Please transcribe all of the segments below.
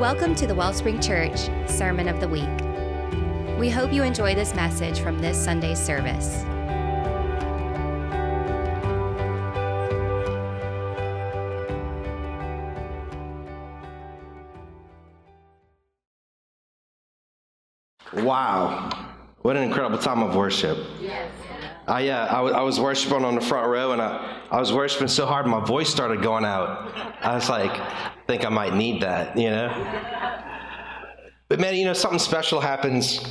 Welcome to the Wellspring Church Sermon of the Week. We hope you enjoy this message from this Sunday's service. Wow. What an incredible time of worship. Yes. I, uh, I, w- I was worshiping on the front row and I, I was worshiping so hard my voice started going out. I was like, I think I might need that, you know? But man, you know, something special happens.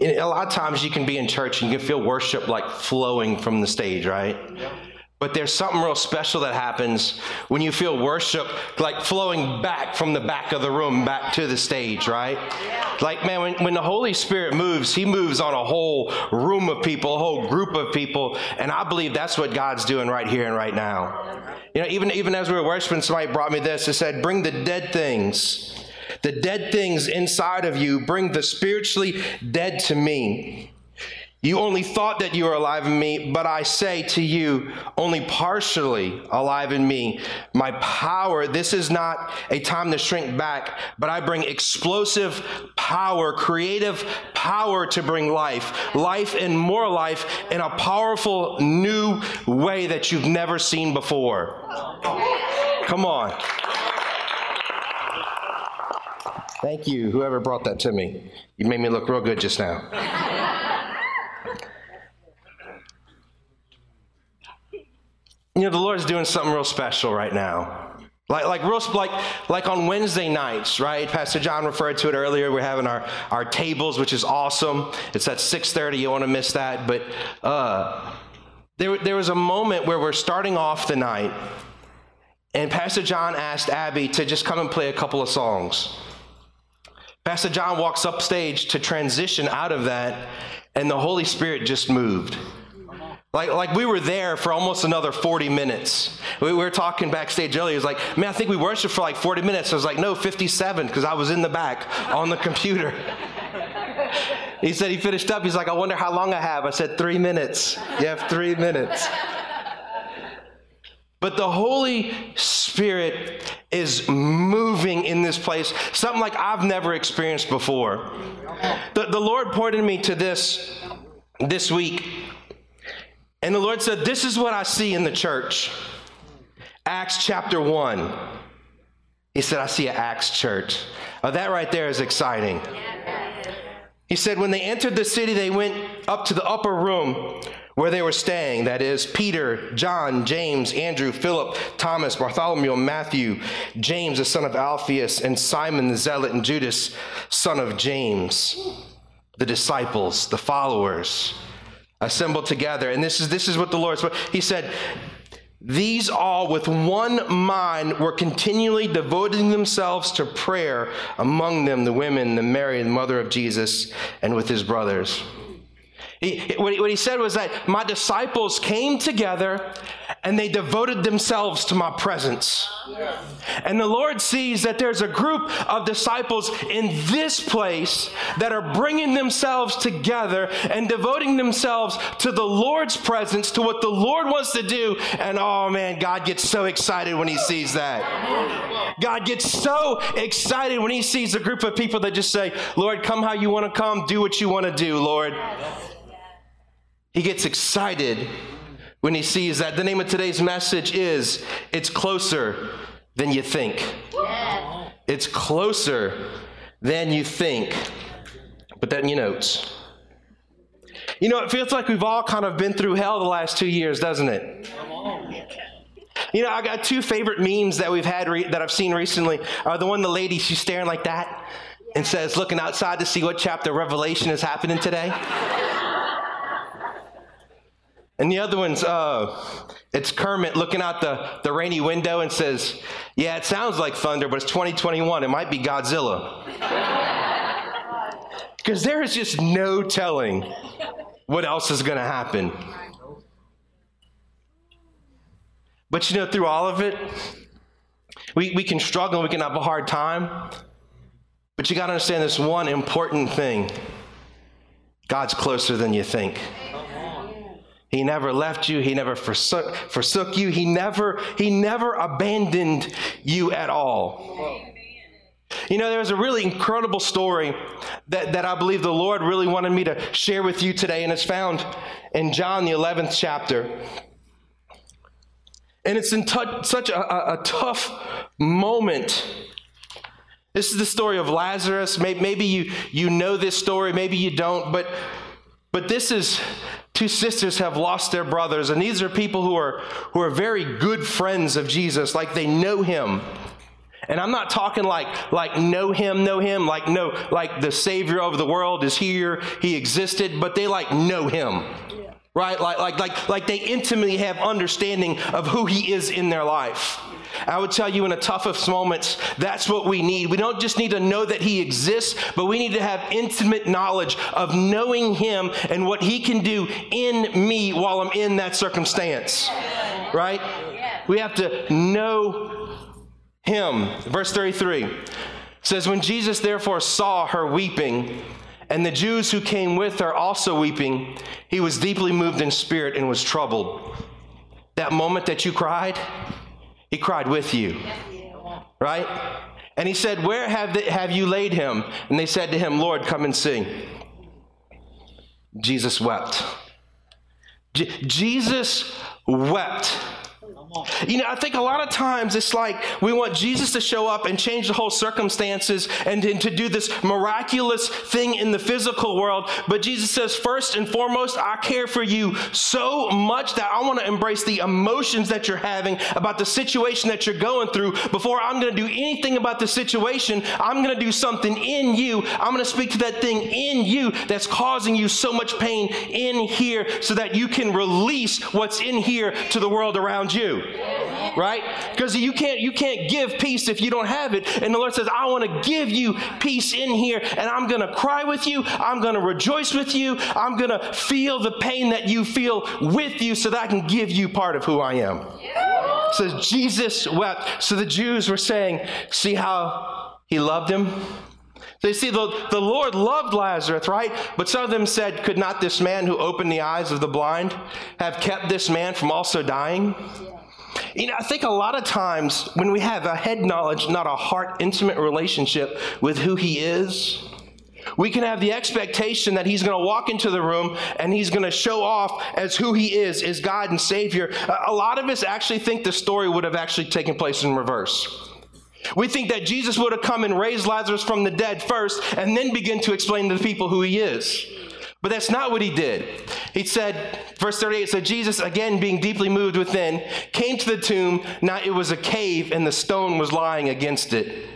A lot of times you can be in church and you can feel worship like flowing from the stage, right? Yep. But there's something real special that happens when you feel worship like flowing back from the back of the room back to the stage, right? Like, man, when, when the Holy Spirit moves, He moves on a whole room of people, a whole group of people. And I believe that's what God's doing right here and right now. You know, even, even as we were worshiping, somebody brought me this. It said, Bring the dead things, the dead things inside of you, bring the spiritually dead to me. You only thought that you were alive in me, but I say to you, only partially alive in me. My power, this is not a time to shrink back, but I bring explosive power, creative power to bring life, life and more life in a powerful new way that you've never seen before. Come on. Thank you, whoever brought that to me. You made me look real good just now. You know, the Lord's doing something real special right now. Like, like, real, like, like on Wednesday nights, right? Pastor John referred to it earlier. We're having our, our tables, which is awesome. It's at 6.30. You want to miss that. But uh, there, there was a moment where we're starting off the night, and Pastor John asked Abby to just come and play a couple of songs. Pastor John walks up stage to transition out of that, and the Holy Spirit just moved. Like, like we were there for almost another 40 minutes. We, were talking backstage earlier. He was like, man, I think we worshiped for like 40 minutes. I was like, no, 57, because I was in the back on the computer. he said he finished up. He's like, I wonder how long I have. I said, three minutes. You have three minutes. But the Holy Spirit is moving in this place, something like I've never experienced before. The, the Lord pointed me to this this week and the Lord said, This is what I see in the church. Acts chapter 1. He said, I see an Acts church. Oh, that right there is exciting. He said, When they entered the city, they went up to the upper room where they were staying. That is, Peter, John, James, Andrew, Philip, Thomas, Bartholomew, Matthew, James, the son of Alphaeus, and Simon the Zealot, and Judas, son of James. The disciples, the followers assembled together. And this is this is what the Lord spoke. He said, these all with one mind were continually devoting themselves to prayer, among them the women, the Mary, the mother of Jesus, and with his brothers. He, what, he, what he said was that my disciples came together and they devoted themselves to my presence. And the Lord sees that there's a group of disciples in this place that are bringing themselves together and devoting themselves to the Lord's presence, to what the Lord wants to do. And oh man, God gets so excited when he sees that. God gets so excited when he sees a group of people that just say, Lord, come how you want to come, do what you want to do, Lord. He gets excited when he sees that. The name of today's message is It's Closer Than You Think. It's closer than you think. Put that in your notes. You know, it feels like we've all kind of been through hell the last two years, doesn't it? You know, I got two favorite memes that we've had re- that I've seen recently. Uh, the one the lady she's staring like that and says, looking outside to see what chapter Revelation is happening today. And the other one's, uh, it's Kermit looking out the, the rainy window and says, Yeah, it sounds like thunder, but it's 2021. It might be Godzilla. Because there is just no telling what else is going to happen. But you know, through all of it, we, we can struggle, we can have a hard time. But you got to understand this one important thing God's closer than you think. He never left you. He never forsook, forsook you. He never, he never abandoned you at all. You know, there's a really incredible story that, that I believe the Lord really wanted me to share with you today, and it's found in John, the 11th chapter. And it's in t- such a, a, a, tough moment. This is the story of Lazarus. Maybe, maybe you, you know this story, maybe you don't, but, but this is two sisters have lost their brothers, and these are people who are, who are very good friends of Jesus, like they know him. And I'm not talking like like know him, know him, like no, like the Savior of the world is here, he existed, but they like know him. Yeah. Right? Like like like like they intimately have understanding of who he is in their life. I would tell you in the toughest moments, that's what we need. We don't just need to know that He exists, but we need to have intimate knowledge of knowing Him and what He can do in me while I'm in that circumstance. Right? We have to know him. Verse 33 says, When Jesus therefore saw her weeping, and the Jews who came with her also weeping, he was deeply moved in spirit and was troubled. That moment that you cried, he cried with you. Right? And he said, Where have, the, have you laid him? And they said to him, Lord, come and see. Jesus wept. J- Jesus wept. You know, I think a lot of times it's like we want Jesus to show up and change the whole circumstances and, and, to do this miraculous thing in the physical world. But Jesus says, first and foremost, I care for you so much that I want to embrace the emotions that you're having about the situation that you're going through. Before I'm going to do anything about the situation, I'm going to do something in you. I'm going to speak to that thing in you that's causing you so much pain in here so that you can release what's in here to the world around you right? Because you can't you can't give peace if you don't have it. And the lord says i want to give you peace in here and i'm going to cry with you. I'm going to rejoice with you. I'm going to feel the pain that you feel with you so that i can give you part of who i am. Says so jesus wept. So the jews were saying see how he loved him they see the, the Lord loved Lazarus, right? But some of them said, Could not this man who opened the eyes of the blind have kept this man from also dying? You know, I think a lot of times when we have a head knowledge, not a heart intimate relationship with who He is, we can have the expectation that He's going to walk into the room and He's going to show off as who He is, as God and Savior. A lot of us actually think the story would have actually taken place in reverse. We think that Jesus would have come and raised Lazarus from the dead first and then begin to explain to the people who He is. But that's not what he did. He said, verse 38 So Jesus, again being deeply moved within, came to the tomb. Now it was a cave and the stone was lying against it.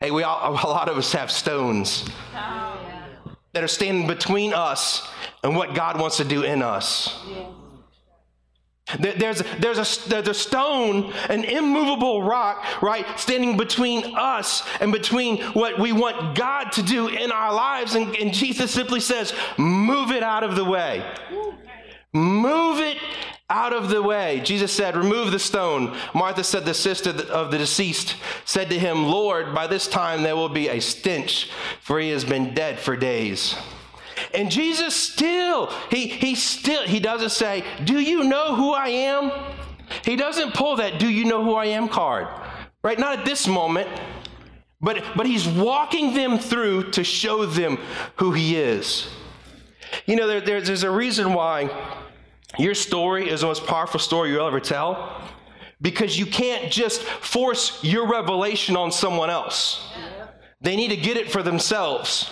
Hey, we all, a lot of us have stones that are standing between us and what God wants to do in us. There's, there's, a, there's a stone, an immovable rock, right, standing between us and between what we want God to do in our lives. And, and Jesus simply says, Move it out of the way. Move it out of the way. Jesus said, Remove the stone. Martha said, The sister of the deceased said to him, Lord, by this time there will be a stench, for he has been dead for days. And Jesus still, he, he still, he doesn't say, Do you know who I am? He doesn't pull that do you know who I am card. Right? Not at this moment. But, but he's walking them through to show them who he is. You know, there, there, there's a reason why your story is the most powerful story you'll ever tell. Because you can't just force your revelation on someone else. They need to get it for themselves.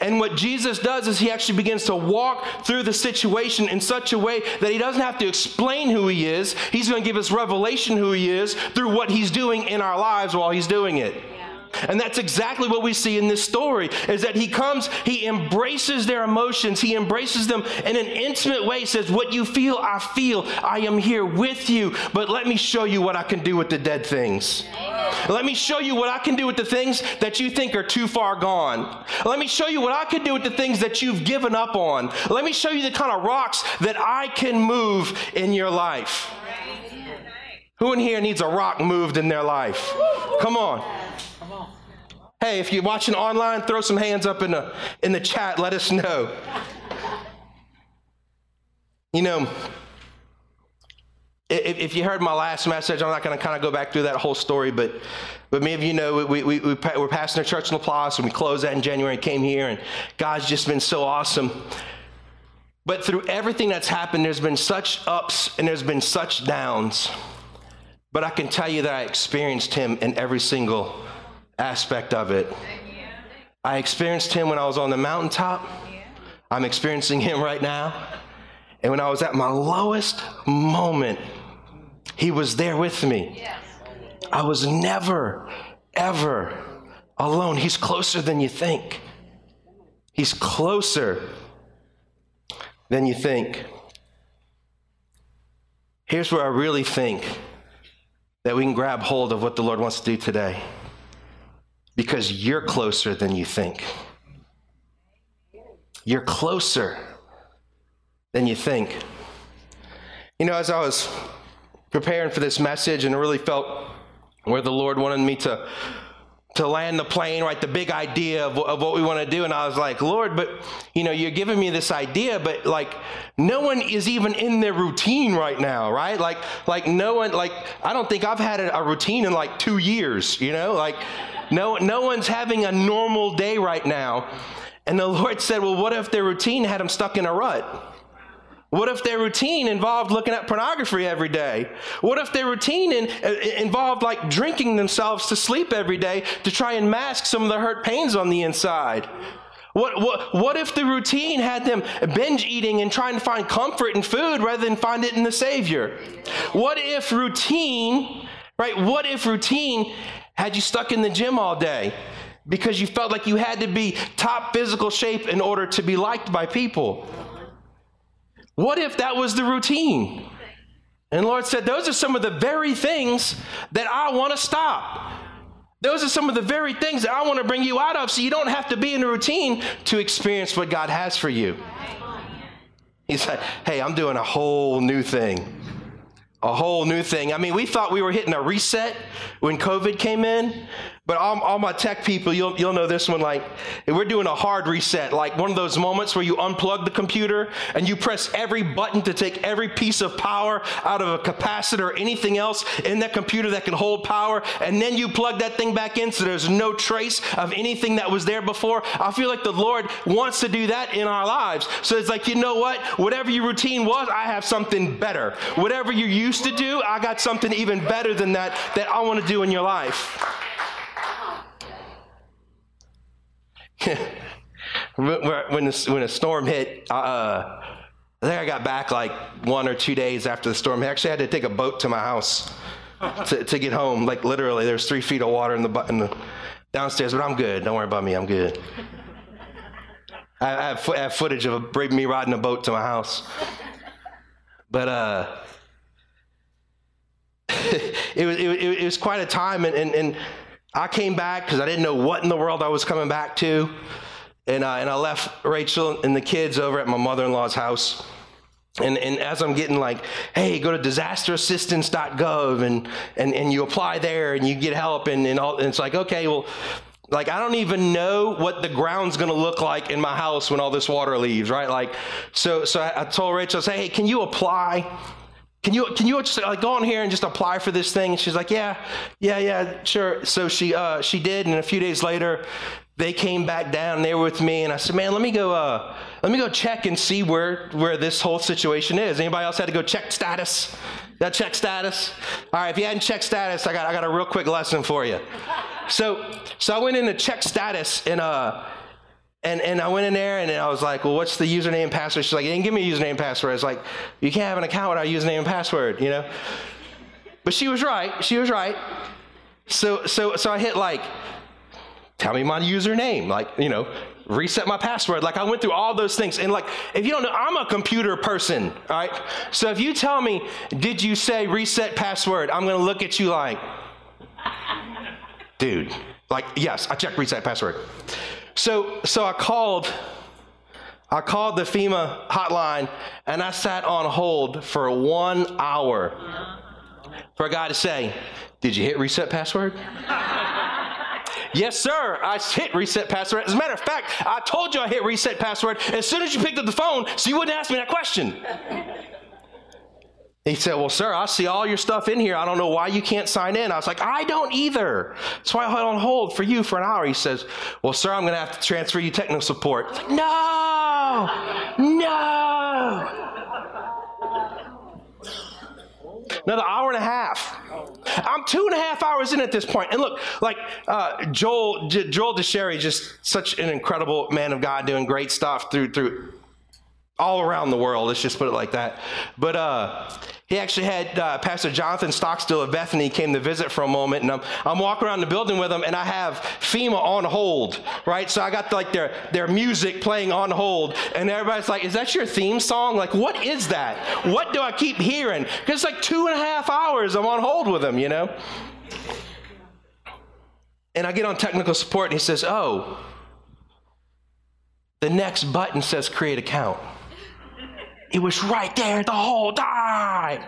And what Jesus does is he actually begins to walk through the situation in such a way that he doesn't have to explain who he is. He's going to give us revelation who he is through what he's doing in our lives while he's doing it. And that's exactly what we see in this story is that he comes, he embraces their emotions, he embraces them in an intimate way, says, What you feel, I feel. I am here with you, but let me show you what I can do with the dead things. Amen. Let me show you what I can do with the things that you think are too far gone. Let me show you what I can do with the things that you've given up on. Let me show you the kind of rocks that I can move in your life. Who in here needs a rock moved in their life? Come on. Hey, if you're watching online, throw some hands up in the, in the chat. Let us know. You know, if, if you heard my last message, I'm not going to kind of go back through that whole story, but, but many of you know we, we, we, we're passing a church in LaPlace, and we closed that in January, came here, and God's just been so awesome. But through everything that's happened, there's been such ups and there's been such downs. But I can tell you that I experienced Him in every single aspect of it. I experienced Him when I was on the mountaintop. I'm experiencing Him right now. And when I was at my lowest moment, He was there with me. I was never, ever alone. He's closer than you think. He's closer than you think. Here's where I really think that we can grab hold of what the Lord wants to do today. Because you're closer than you think. You're closer than you think. You know, as I was preparing for this message and really felt where the Lord wanted me to to land the plane, right? The big idea of, of what we want to do. And I was like, Lord, but you know, you're giving me this idea, but like no one is even in their routine right now, right? Like, like no one, like, I don't think I've had a, a routine in like two years, you know, like no, no one's having a normal day right now. And the Lord said, well, what if their routine had them stuck in a rut? What if their routine involved looking at pornography every day? What if their routine in, uh, involved like drinking themselves to sleep every day to try and mask some of the hurt pains on the inside? What, what, what if the routine had them binge eating and trying to find comfort in food rather than find it in the Savior? What if routine, right? What if routine had you stuck in the gym all day because you felt like you had to be top physical shape in order to be liked by people? What if that was the routine? And Lord said, Those are some of the very things that I want to stop. Those are some of the very things that I want to bring you out of so you don't have to be in a routine to experience what God has for you. He said, Hey, I'm doing a whole new thing. A whole new thing. I mean, we thought we were hitting a reset when COVID came in, but all, all, my tech people, you'll, you'll know this one. Like, we're doing a hard reset, like one of those moments where you unplug the computer and you press every button to take every piece of power out of a capacitor or anything else in that computer that can hold power, and then you plug that thing back in so there's no trace of anything that was there before. I feel like the Lord wants to do that in our lives. So it's like, you know what? Whatever your routine was, I have something better. Whatever you used to do, I got something even better than that that I want to do in your life. when, the, when a storm hit, uh, I think I got back like one or two days after the storm. I actually had to take a boat to my house to, to get home. Like literally, there's three feet of water in the, in the downstairs, but I'm good. Don't worry about me. I'm good. I, I, have, I have, footage of me riding a boat to my house. But uh, it, was, it, it, was quite a time, and, and, and I came back because I didn't know what in the world I was coming back to. And, uh, and I left Rachel and the kids over at my mother in law's house. And, and as I'm getting like, hey, go to disasterassistance.gov and, and, and you apply there and you get help. And, and, all, and it's like, okay, well, like I don't even know what the ground's to look like in my house when all this water leaves, right? Like, so so I, I told Rachel, I said, hey, can you apply? Can you can you just like go on here and just apply for this thing? And she's like yeah yeah yeah sure. So she uh, she did. And a few days later they came back down. They were with me. And i said man let me go uh, let me go check and see where where this whole situation is. Anybody else had to go check status? That check status? All right if you hadn't checked status i got i got a real quick lesson for you. So so i went in to check status and uh and, and I went in there and I was like, well, what's the username and password? She's like, you didn't give me a username and password. I was like, you can't have an account without a username and password, you know? But she was right. She was right. So, so, so I hit like, tell me my username, like, you know, reset my password. Like I went through all those things. And like, if you don't know, I'm a computer person, all right? So if you tell me, did you say reset password? I'm going to look at you like, dude, like, yes, I checked reset password. So, so I called, I called the FEMA hotline and I sat on hold for one hour for a guy to say, Did you hit reset password? yes, sir, I hit reset password. As a matter of fact, I told you I hit reset password as soon as you picked up the phone so you wouldn't ask me that question. He said, Well, sir, I see all your stuff in here. I don't know why you can't sign in. I was like, I don't either. That's why I held on hold for you for an hour. He says, Well, sir, I'm going to have to transfer you technical support. Like, no, no. Another hour and a half. I'm two and a half hours in at this point. And look, like uh, Joel, J- Joel DeSherry, just such an incredible man of God doing great stuff through through all around the world. Let's just put it like that. But uh, he actually had uh, Pastor Jonathan Stockstill of Bethany came to visit for a moment, and I'm, I'm walking around the building with him, and I have FEMA on hold, right? So I got like their their music playing on hold, and everybody's like, "Is that your theme song? Like, what is that? What do I keep hearing?" Because it's like two and a half hours I'm on hold with him, you know. And I get on technical support, and he says, "Oh." The next button says create account. It was right there the whole time.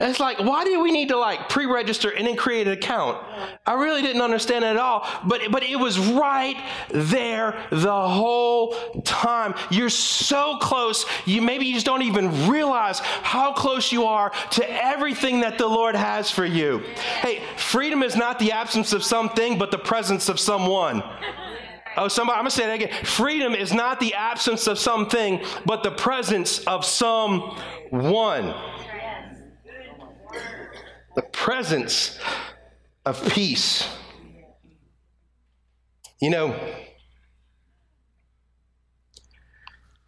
It's like, why do we need to like pre-register and then create an account? I really didn't understand it at all, but but it was right there the whole time. You're so close, you maybe you just don't even realize how close you are to everything that the Lord has for you. Hey, freedom is not the absence of something, but the presence of someone. Oh, somebody, I'm going to say that again. Freedom is not the absence of something, but the presence of someone. The presence of peace. You know,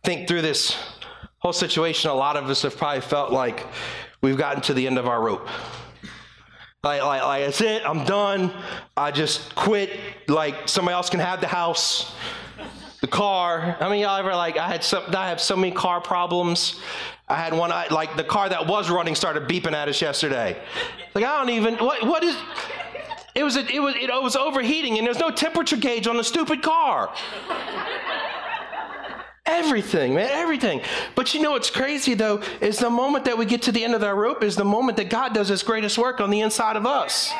think through this whole situation, a lot of us have probably felt like we've gotten to the end of our rope. Like, like, like, that's it, I'm done. I just quit. Like, somebody else can have the house, the car. I mean, y'all ever, like, I had some, I have so many car problems. I had one, I, like, the car that was running started beeping at us yesterday. Like, I don't even, what, what is, it was, a, it was, it was overheating and there's no temperature gauge on the stupid car. Everything, man, everything. But you know what's crazy though is the moment that we get to the end of that rope is the moment that God does his greatest work on the inside of us.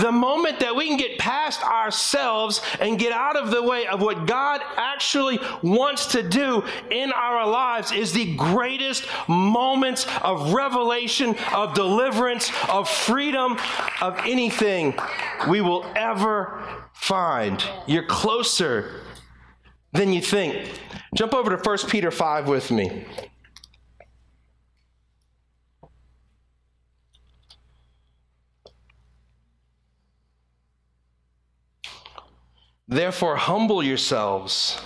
The moment that we can get past ourselves and get out of the way of what God actually wants to do in our lives is the greatest moments of revelation, of deliverance, of freedom, of anything we will ever find. You're closer than you think. Jump over to 1 Peter 5 with me. Therefore, humble yourselves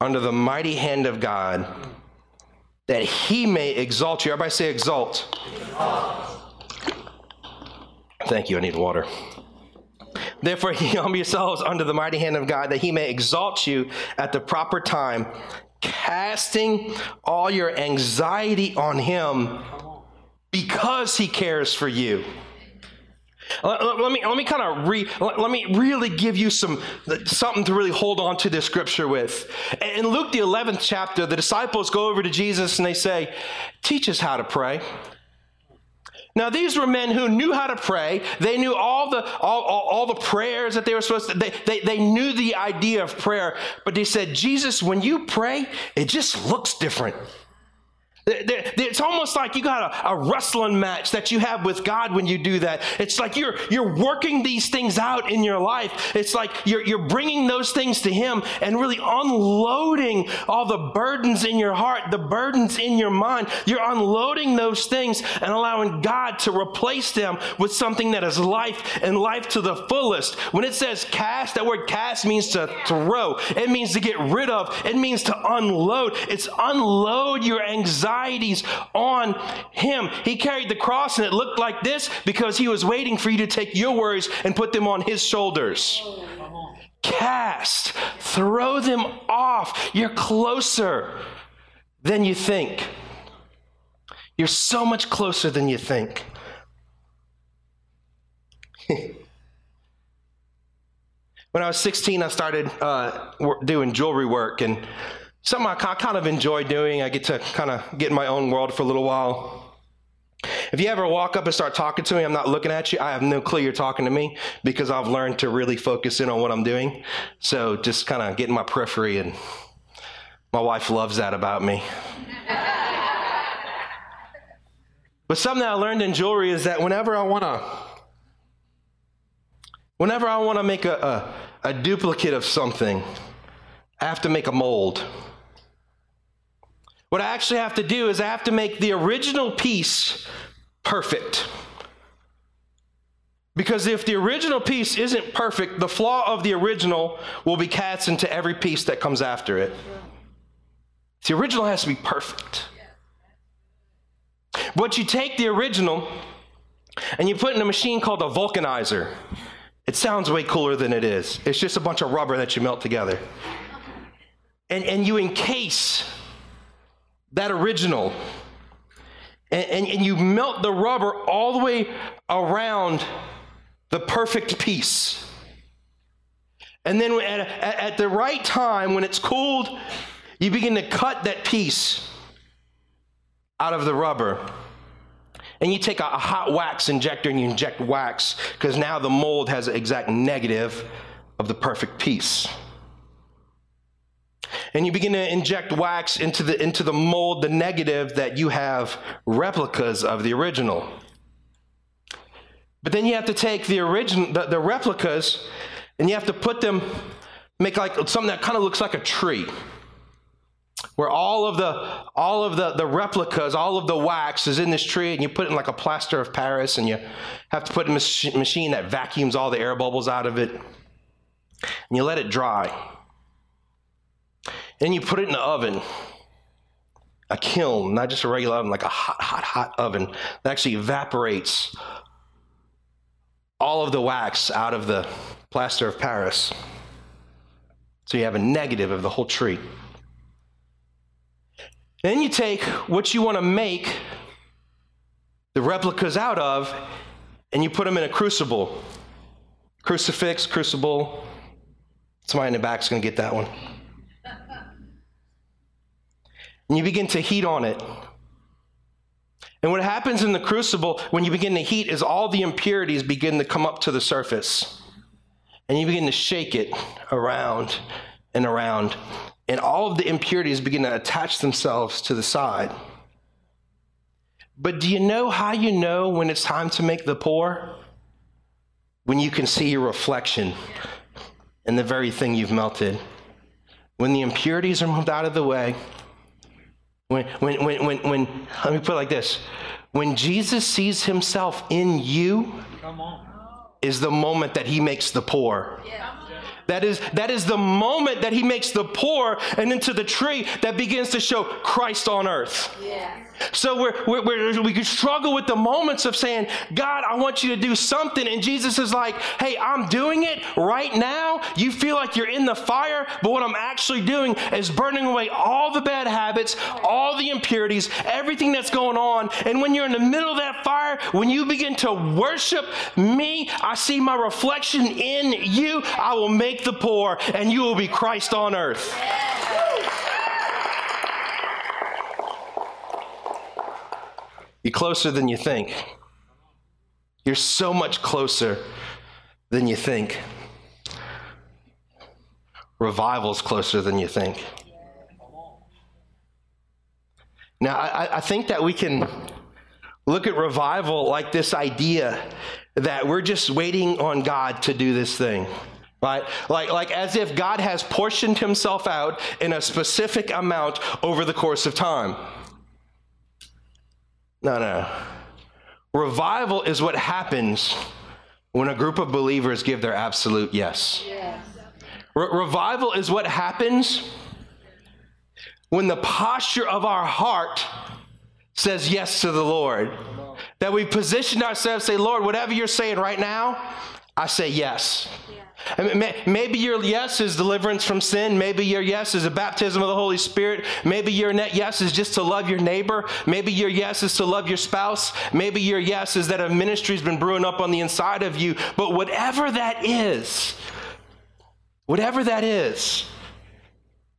under the mighty hand of God, that he may exalt you. Everybody say, exalt. exalt. Thank you. I need water. Therefore, humble yourselves under the mighty hand of God, that he may exalt you at the proper time, casting all your anxiety on him because he cares for you. Let, let, me let me kind of re let, let, me really give you some something to really hold on to this scripture with. In Luke the 11th chapter, the disciples go over to Jesus and they say, "Teach us how to pray." Now, these were men who knew how to pray. They knew all the, all, all, all, the prayers that they were supposed to, they, they, they knew the idea of prayer. But they said, Jesus, when you pray, it just looks different. It's almost like you got a, a, wrestling match that you have with God when you do that. It's like you're, you're working these things out in your life. It's like you're, you're bringing those things to Him and really unloading all the burdens in your heart, the burdens in your mind. You're unloading those things and allowing God to replace them with something that is life and life to the fullest. When it says cast, that word cast means to throw, it means to get rid of, it means to unload. It's unload your anxiety anxieties on him. He carried the cross and it looked like this because he was waiting for you to take your worries and put them on his shoulders. Cast, throw them off. You're closer than you think. You're so much closer than you think. when I was 16, I started uh, doing jewelry work, and something I kind of enjoy doing. I get to kind of get in my own world for a little while. If you ever walk up and start talking to me, I'm not looking at you. I have no clue you're talking to me because I've learned to really focus in on what I'm doing. So just kind of getting my periphery, and my wife loves that about me. But something that I learned in jewelry is that whenever I want to, whenever I want to make a, a, a duplicate of something, I have to make a mold. What I actually have to do is I have to make the original piece perfect. Because if the original piece isn't perfect, the flaw of the original will be cast into every piece that comes after it. The original has to be perfect. But you take the original and you put in a machine called a vulcanizer. It sounds way cooler than it is. It's just a bunch of rubber that you melt together. And, and you encase that original. And, and, and you melt the rubber all the way around the perfect piece. And then at, at, the right time, when it's cooled, you begin to cut that piece out of the rubber. And you take a, a hot wax injector and you inject wax because now the mold has an exact negative of the perfect piece. And you begin to inject wax into the, into the mold, the negative, that you have replicas of the original. But then you have to take the original, the, the replicas, and you have to put them, make like something that kind of looks like a tree where all of the all of the, the replicas all of the wax is in this tree and you put it in like a plaster of paris and you have to put a mach- machine that vacuums all the air bubbles out of it and you let it dry and you put it in the oven a kiln not just a regular oven like a hot hot hot oven that actually evaporates all of the wax out of the plaster of paris so you have a negative of the whole tree then you take what you want to make the replicas out of and you put them in a crucible. Crucifix, crucible. Somebody in the back is going to get that one. And you begin to heat on it. And what happens in the crucible when you begin to heat is all the impurities begin to come up to the surface. And you begin to shake it around and around and all of the impurities begin to attach themselves to the side. But do you know how you know when it's time to make the pour? When you can see your reflection in the very thing you've melted. When the impurities are moved out of the way. When, when, when, when, when let me put it like this when Jesus sees himself in you, is the moment that he makes the pour. Yeah. That is, that is the moment that he makes the pour and into the tree that begins to show Christ on earth. Yeah. So we're, we're, we're, we can struggle with the moments of saying, God, I want you to do something. And Jesus is like, hey, I'm doing it right now. You feel like you're in the fire, but what I'm actually doing is burning away all the bad habits, all the impurities, everything that's going on. And when you're in the middle of that fire, when you begin to worship me, I see my reflection in you. I will make the pour, and you will be Christ on earth. You're closer than you think. You're so much closer than you think. Revival's closer than you think. Now, I, I, think that we can look at revival like this idea that we're just waiting on God to do this thing. Right? Like, like as if God has portioned himself out in a specific amount over the course of time. No, no. Revival is what happens when a group of believers give their absolute yes. yes. Re- revival is what happens when the posture of our heart says yes to the Lord. That we position ourselves, say, Lord, whatever you're saying right now, I say yes. Maybe your yes is deliverance from sin. Maybe your yes is a baptism of the Holy Spirit. Maybe your net yes is just to love your neighbor. Maybe your yes is to love your spouse. Maybe your yes is that a ministry's been brewing up on the inside of you. But whatever that is, whatever that is,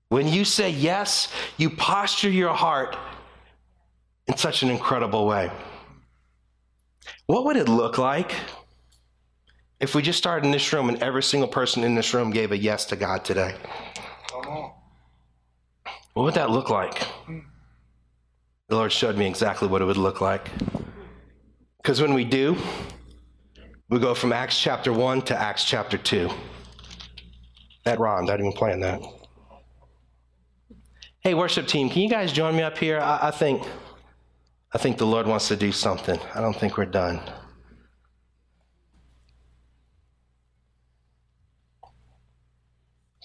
when you say yes, you posture your heart in such an incredible way. What would it look like? If we just started in this room and every single person in this room gave a yes to God today, what would that look like? The Lord showed me exactly what it would look like. Because when we do, we go from Acts chapter 1 to Acts chapter 2. That rhymed. I didn't even plan that. Hey, worship team, can you guys join me up here? I, I think I think the Lord wants to do something. I don't think we're done.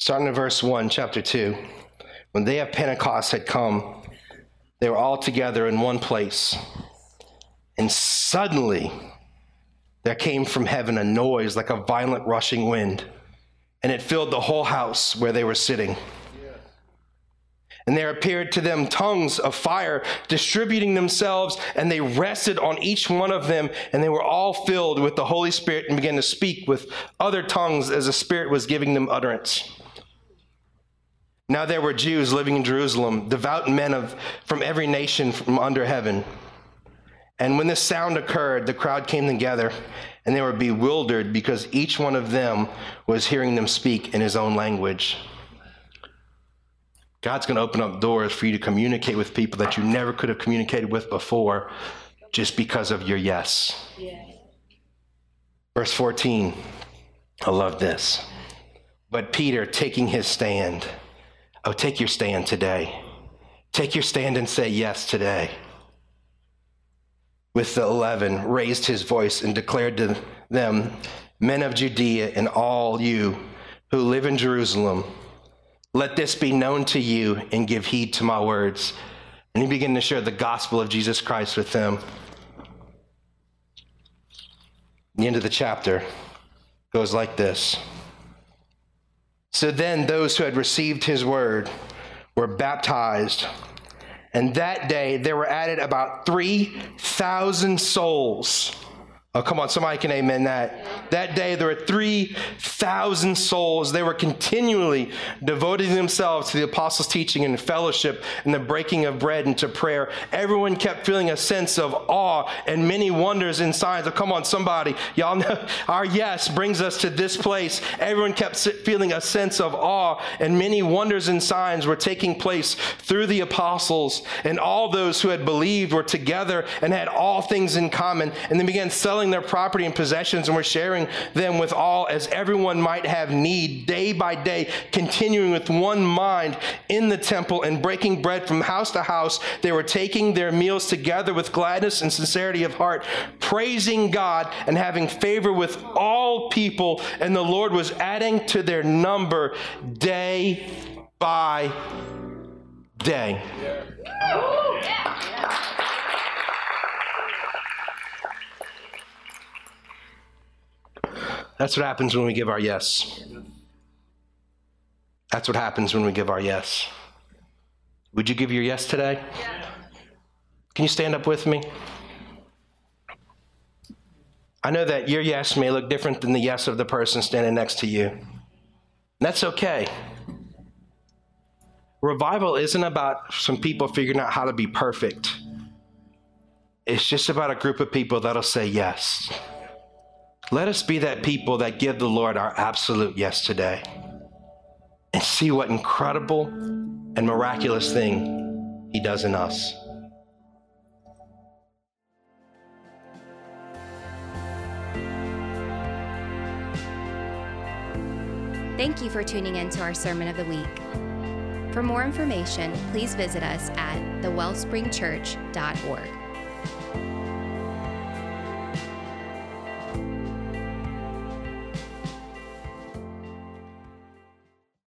Starting in verse 1, chapter 2. When the day of Pentecost had come, they were all together in one place. And suddenly there came from heaven a noise like a violent rushing wind, and it filled the whole house where they were sitting. And there appeared to them tongues of fire distributing themselves, and they rested on each one of them, and they were all filled with the Holy Spirit and began to speak with other tongues as the Spirit was giving them utterance. Now there were Jews living in Jerusalem, devout men of, from every nation from under heaven. And when this sound occurred, the crowd came together, and they were bewildered because each one of them was hearing them speak in his own language. God's going to open up doors for you to communicate with people that you never could have communicated with before just because of your yes. Verse 14, I love this. But Peter, taking his stand, oh, take your stand today. Take your stand and say yes today. With the eleven, raised his voice and declared to them, Men of Judea and all you who live in Jerusalem, let this be known to you and give heed to my words. And he began to share the gospel of Jesus Christ with them. The end of the chapter goes like this. So then those who had received his word were baptized. And that day there were added about 3,000 souls Oh, come on, somebody can amen that. That day there were 3,000 souls. They were continually devoting themselves to the apostles' teaching and fellowship and the breaking of bread and to prayer. Everyone kept feeling a sense of awe and many wonders and signs. Oh, come on, somebody. Y'all know our yes brings us to this place. Everyone kept feeling a sense of awe and many wonders and signs were taking place through the apostles. And all those who had believed were together and had all things in common. And they began selling selling their property and possessions and were sharing them with all as everyone might have need day by day, continuing with one mind in the temple and breaking bread from house to house. They were taking their meals together with gladness and sincerity of heart, praising God and having favor with all people. And the Lord was adding to their number day by day. Yeah. That's what happens when we give our yes. That's what happens when we give our yes. Would you give your yes today? Yeah. Can you stand up with me? I know that your yes may look different than the yes of the person standing next to you. That's okay. Revival isn't about some people figuring out how to be perfect. It's just about a group of people that'll say yes. Let us be that people that give the Lord our absolute yes today and see what incredible and miraculous thing He does in us. Thank you for tuning in to our Sermon of the Week. For more information, please visit us at thewellspringchurch.org.